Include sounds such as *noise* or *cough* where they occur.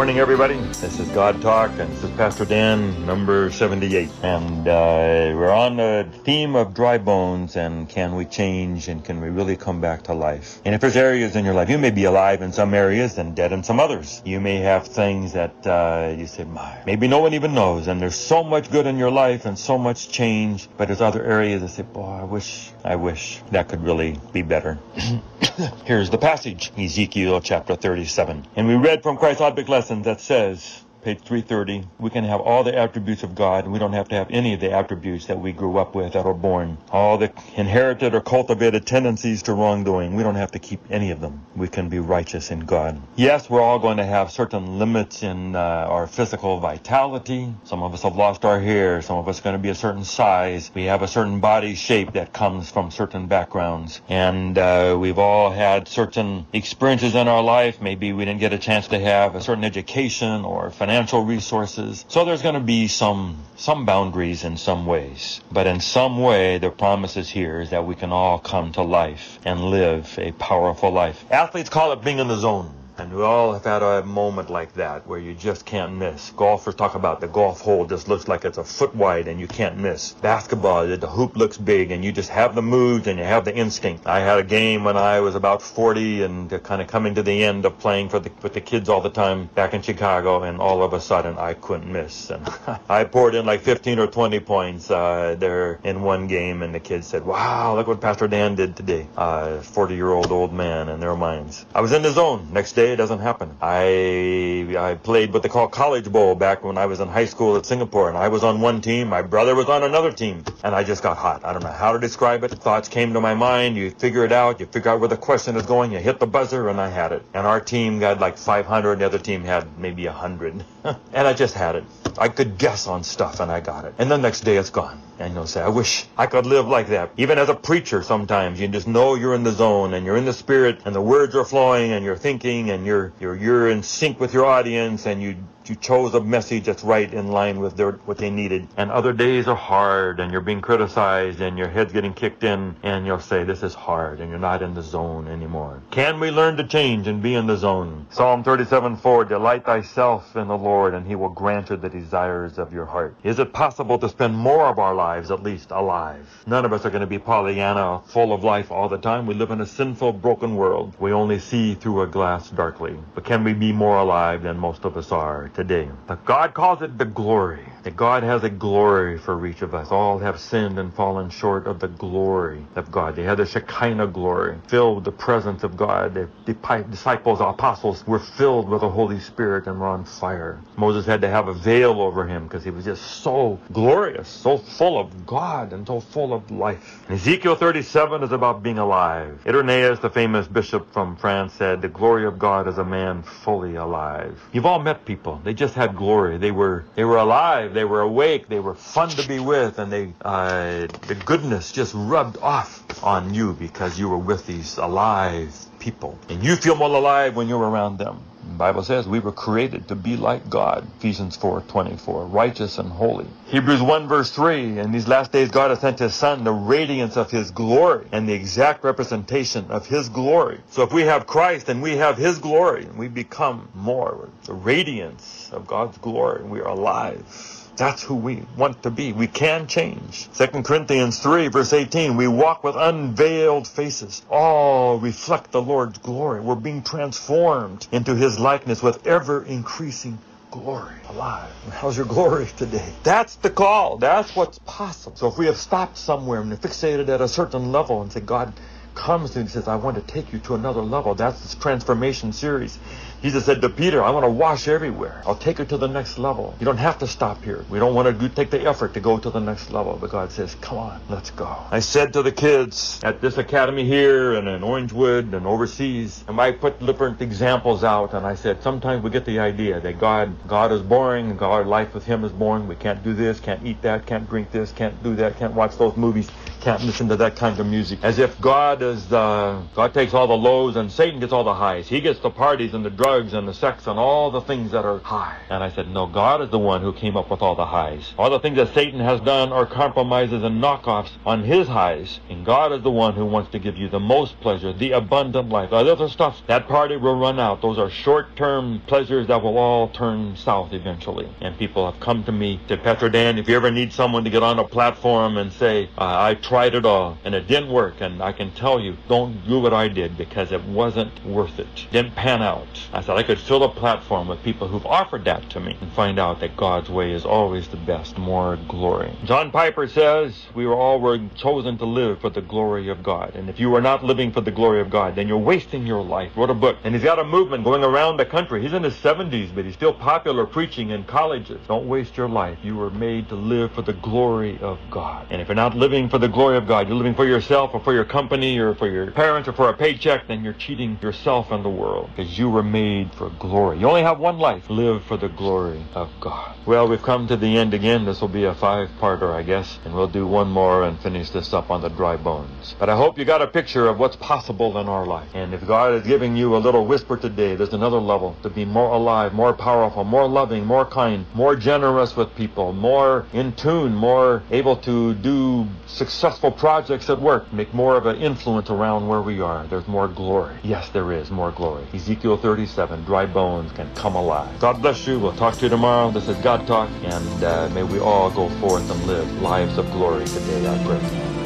morning, everybody. This is God Talk, and this is Pastor Dan, number 78. And uh, we're on the theme of dry bones, and can we change, and can we really come back to life? And if there's areas in your life, you may be alive in some areas and dead in some others. You may have things that uh, you say, my, maybe no one even knows, and there's so much good in your life and so much change, but there's other areas that say, boy, I wish, I wish that could really be better. Here's the passage, Ezekiel chapter 37. And we read from Christ's object lesson that says, page 330, we can have all the attributes of God, and we don't have to have any of the attributes that we grew up with that are born. All the inherited or cultivated tendencies to wrongdoing, we don't have to keep any of them. We can be righteous in God. Yes, we're all going to have certain limits in uh, our physical vitality. Some of us have lost our hair. Some of us are going to be a certain size. We have a certain body shape that comes from certain backgrounds. And uh, we've all had certain experiences in our life. Maybe we didn't get a chance to have a certain education or financial resources. So there's going to be some some boundaries in some ways. But in some way, the promises here is that we can all come to life and live a powerful life. Athletes call it being in the zone. And we all have had a moment like that where you just can't miss. Golfers talk about the golf hole just looks like it's a foot wide and you can't miss. Basketball, the hoop looks big and you just have the moves and you have the instinct. I had a game when I was about 40 and kind of coming to the end of playing for the, with the kids all the time back in Chicago and all of a sudden I couldn't miss. And *laughs* I poured in like 15 or 20 points uh, there in one game and the kids said, wow, look what Pastor Dan did today. Uh, 40 year old old man in their minds. I was in the zone. Next day it doesn't happen. I I played what they call college bowl back when I was in high school at Singapore, and I was on one team. My brother was on another team, and I just got hot. I don't know how to describe it. Thoughts came to my mind. You figure it out. You figure out where the question is going. You hit the buzzer, and I had it. And our team got like 500. And the other team had maybe 100, *laughs* and I just had it. I could guess on stuff, and I got it. And the next day, it's gone. And you'll say, I wish I could live like that. Even as a preacher, sometimes you just know you're in the zone and you're in the spirit and the words are flowing and you're thinking and you're, you're, you're in sync with your audience and you you chose a message that's right in line with their, what they needed. And other days are hard and you're being criticized and your head's getting kicked in and you'll say, this is hard and you're not in the zone anymore. Can we learn to change and be in the zone? Psalm 37, 4, delight thyself in the Lord and he will grant you the desires of your heart. Is it possible to spend more of our lives at least alive? None of us are going to be Pollyanna, full of life all the time. We live in a sinful, broken world. We only see through a glass darkly. But can we be more alive than most of us are today? But God calls it the glory. That God has a glory for each of us. All have sinned and fallen short of the glory of God. They had the Shekinah glory, filled with the presence of God. The disciples, apostles were filled with the Holy Spirit and were on fire. Moses had to have a veil over him because he was just so glorious, so full of God and so full of life. And Ezekiel 37 is about being alive. Irenaeus, the famous bishop from France, said, the glory of God is a man fully alive. You've all met people. They just had glory. They were, they were alive. They were awake. They were fun to be with. And they, uh, the goodness just rubbed off on you because you were with these alive people. And you feel more alive when you're around them. The Bible says we were created to be like God. Ephesians 4, 24, righteous and holy. Hebrews 1 verse 3, in these last days God has sent his son, the radiance of his glory and the exact representation of his glory. So if we have Christ and we have his glory, we become more the radiance of God's glory and we are alive. That's who we want to be. We can change. 2 Corinthians 3 verse 18, we walk with unveiled faces. All reflect the Lord's glory. We're being transformed into his likeness with ever increasing glory alive. How's your glory today? That's the call. That's what's possible. So if we have stopped somewhere and fixated at a certain level and say, God comes and says, I want to take you to another level. That's this transformation series. Jesus said to Peter, I want to wash everywhere. I'll take you to the next level. You don't have to stop here. We don't want to do, take the effort to go to the next level. But God says, come on, let's go. I said to the kids at this academy here and in Orangewood and overseas, and I put different examples out and I said, sometimes we get the idea that God, God is boring, God, life with Him is boring. We can't do this, can't eat that, can't drink this, can't do that, can't watch those movies. can't listen to that kind of music. As if God is, uh, God takes all the lows and Satan gets all the highs. He gets the parties and the drugs and the sex and all the things that are high. And I said, no, God is the one who came up with all the highs. All the things that Satan has done are compromises and knockoffs on his highs. And God is the one who wants to give you the most pleasure, the abundant life. The other stuff, that party will run out. Those are short-term pleasures that will all turn south eventually. And people have come to me, to Pastor Dan, if you ever need someone to get on a platform and say, uh, I tried it all and it didn't work, and I can tell you, don't do what I did because it wasn't worth it. Didn't pan out. I said I could fill a platform with people who've offered that to me and find out that God's way is always the best, more glory. John Piper says we were all were chosen to live for the glory of God. And if you are not living for the glory of God, then you're wasting your life. Wrote a book. And he's got a movement going around the country. He's in his 70s, but he's still popular preaching in colleges. Don't waste your life. You were made to live for the glory of God. And if you're not living for the glory of God, you're living for yourself or for your company or for your parents or for a paycheck, then you're cheating yourself and the world because you were made for glory. You only have one life. Live for the glory of God. Well, we've come to the end again. This will be a five-parter, I guess, and we'll do one more and finish this up on the dry bones. But I hope you got a picture of what's possible in our life. And if God is giving you a little whisper today, there's another level to be more alive, more powerful, more loving, more kind, more generous with people, more in tune, more able to do successful projects at work, make more of an influence around where we are. There's more glory. Yes, there is more glory. Ezekiel 37, dry bones can come alive. God bless you. We'll talk to you tomorrow. This is God Talk, and uh, may we all go forth and live lives of glory today, I pray.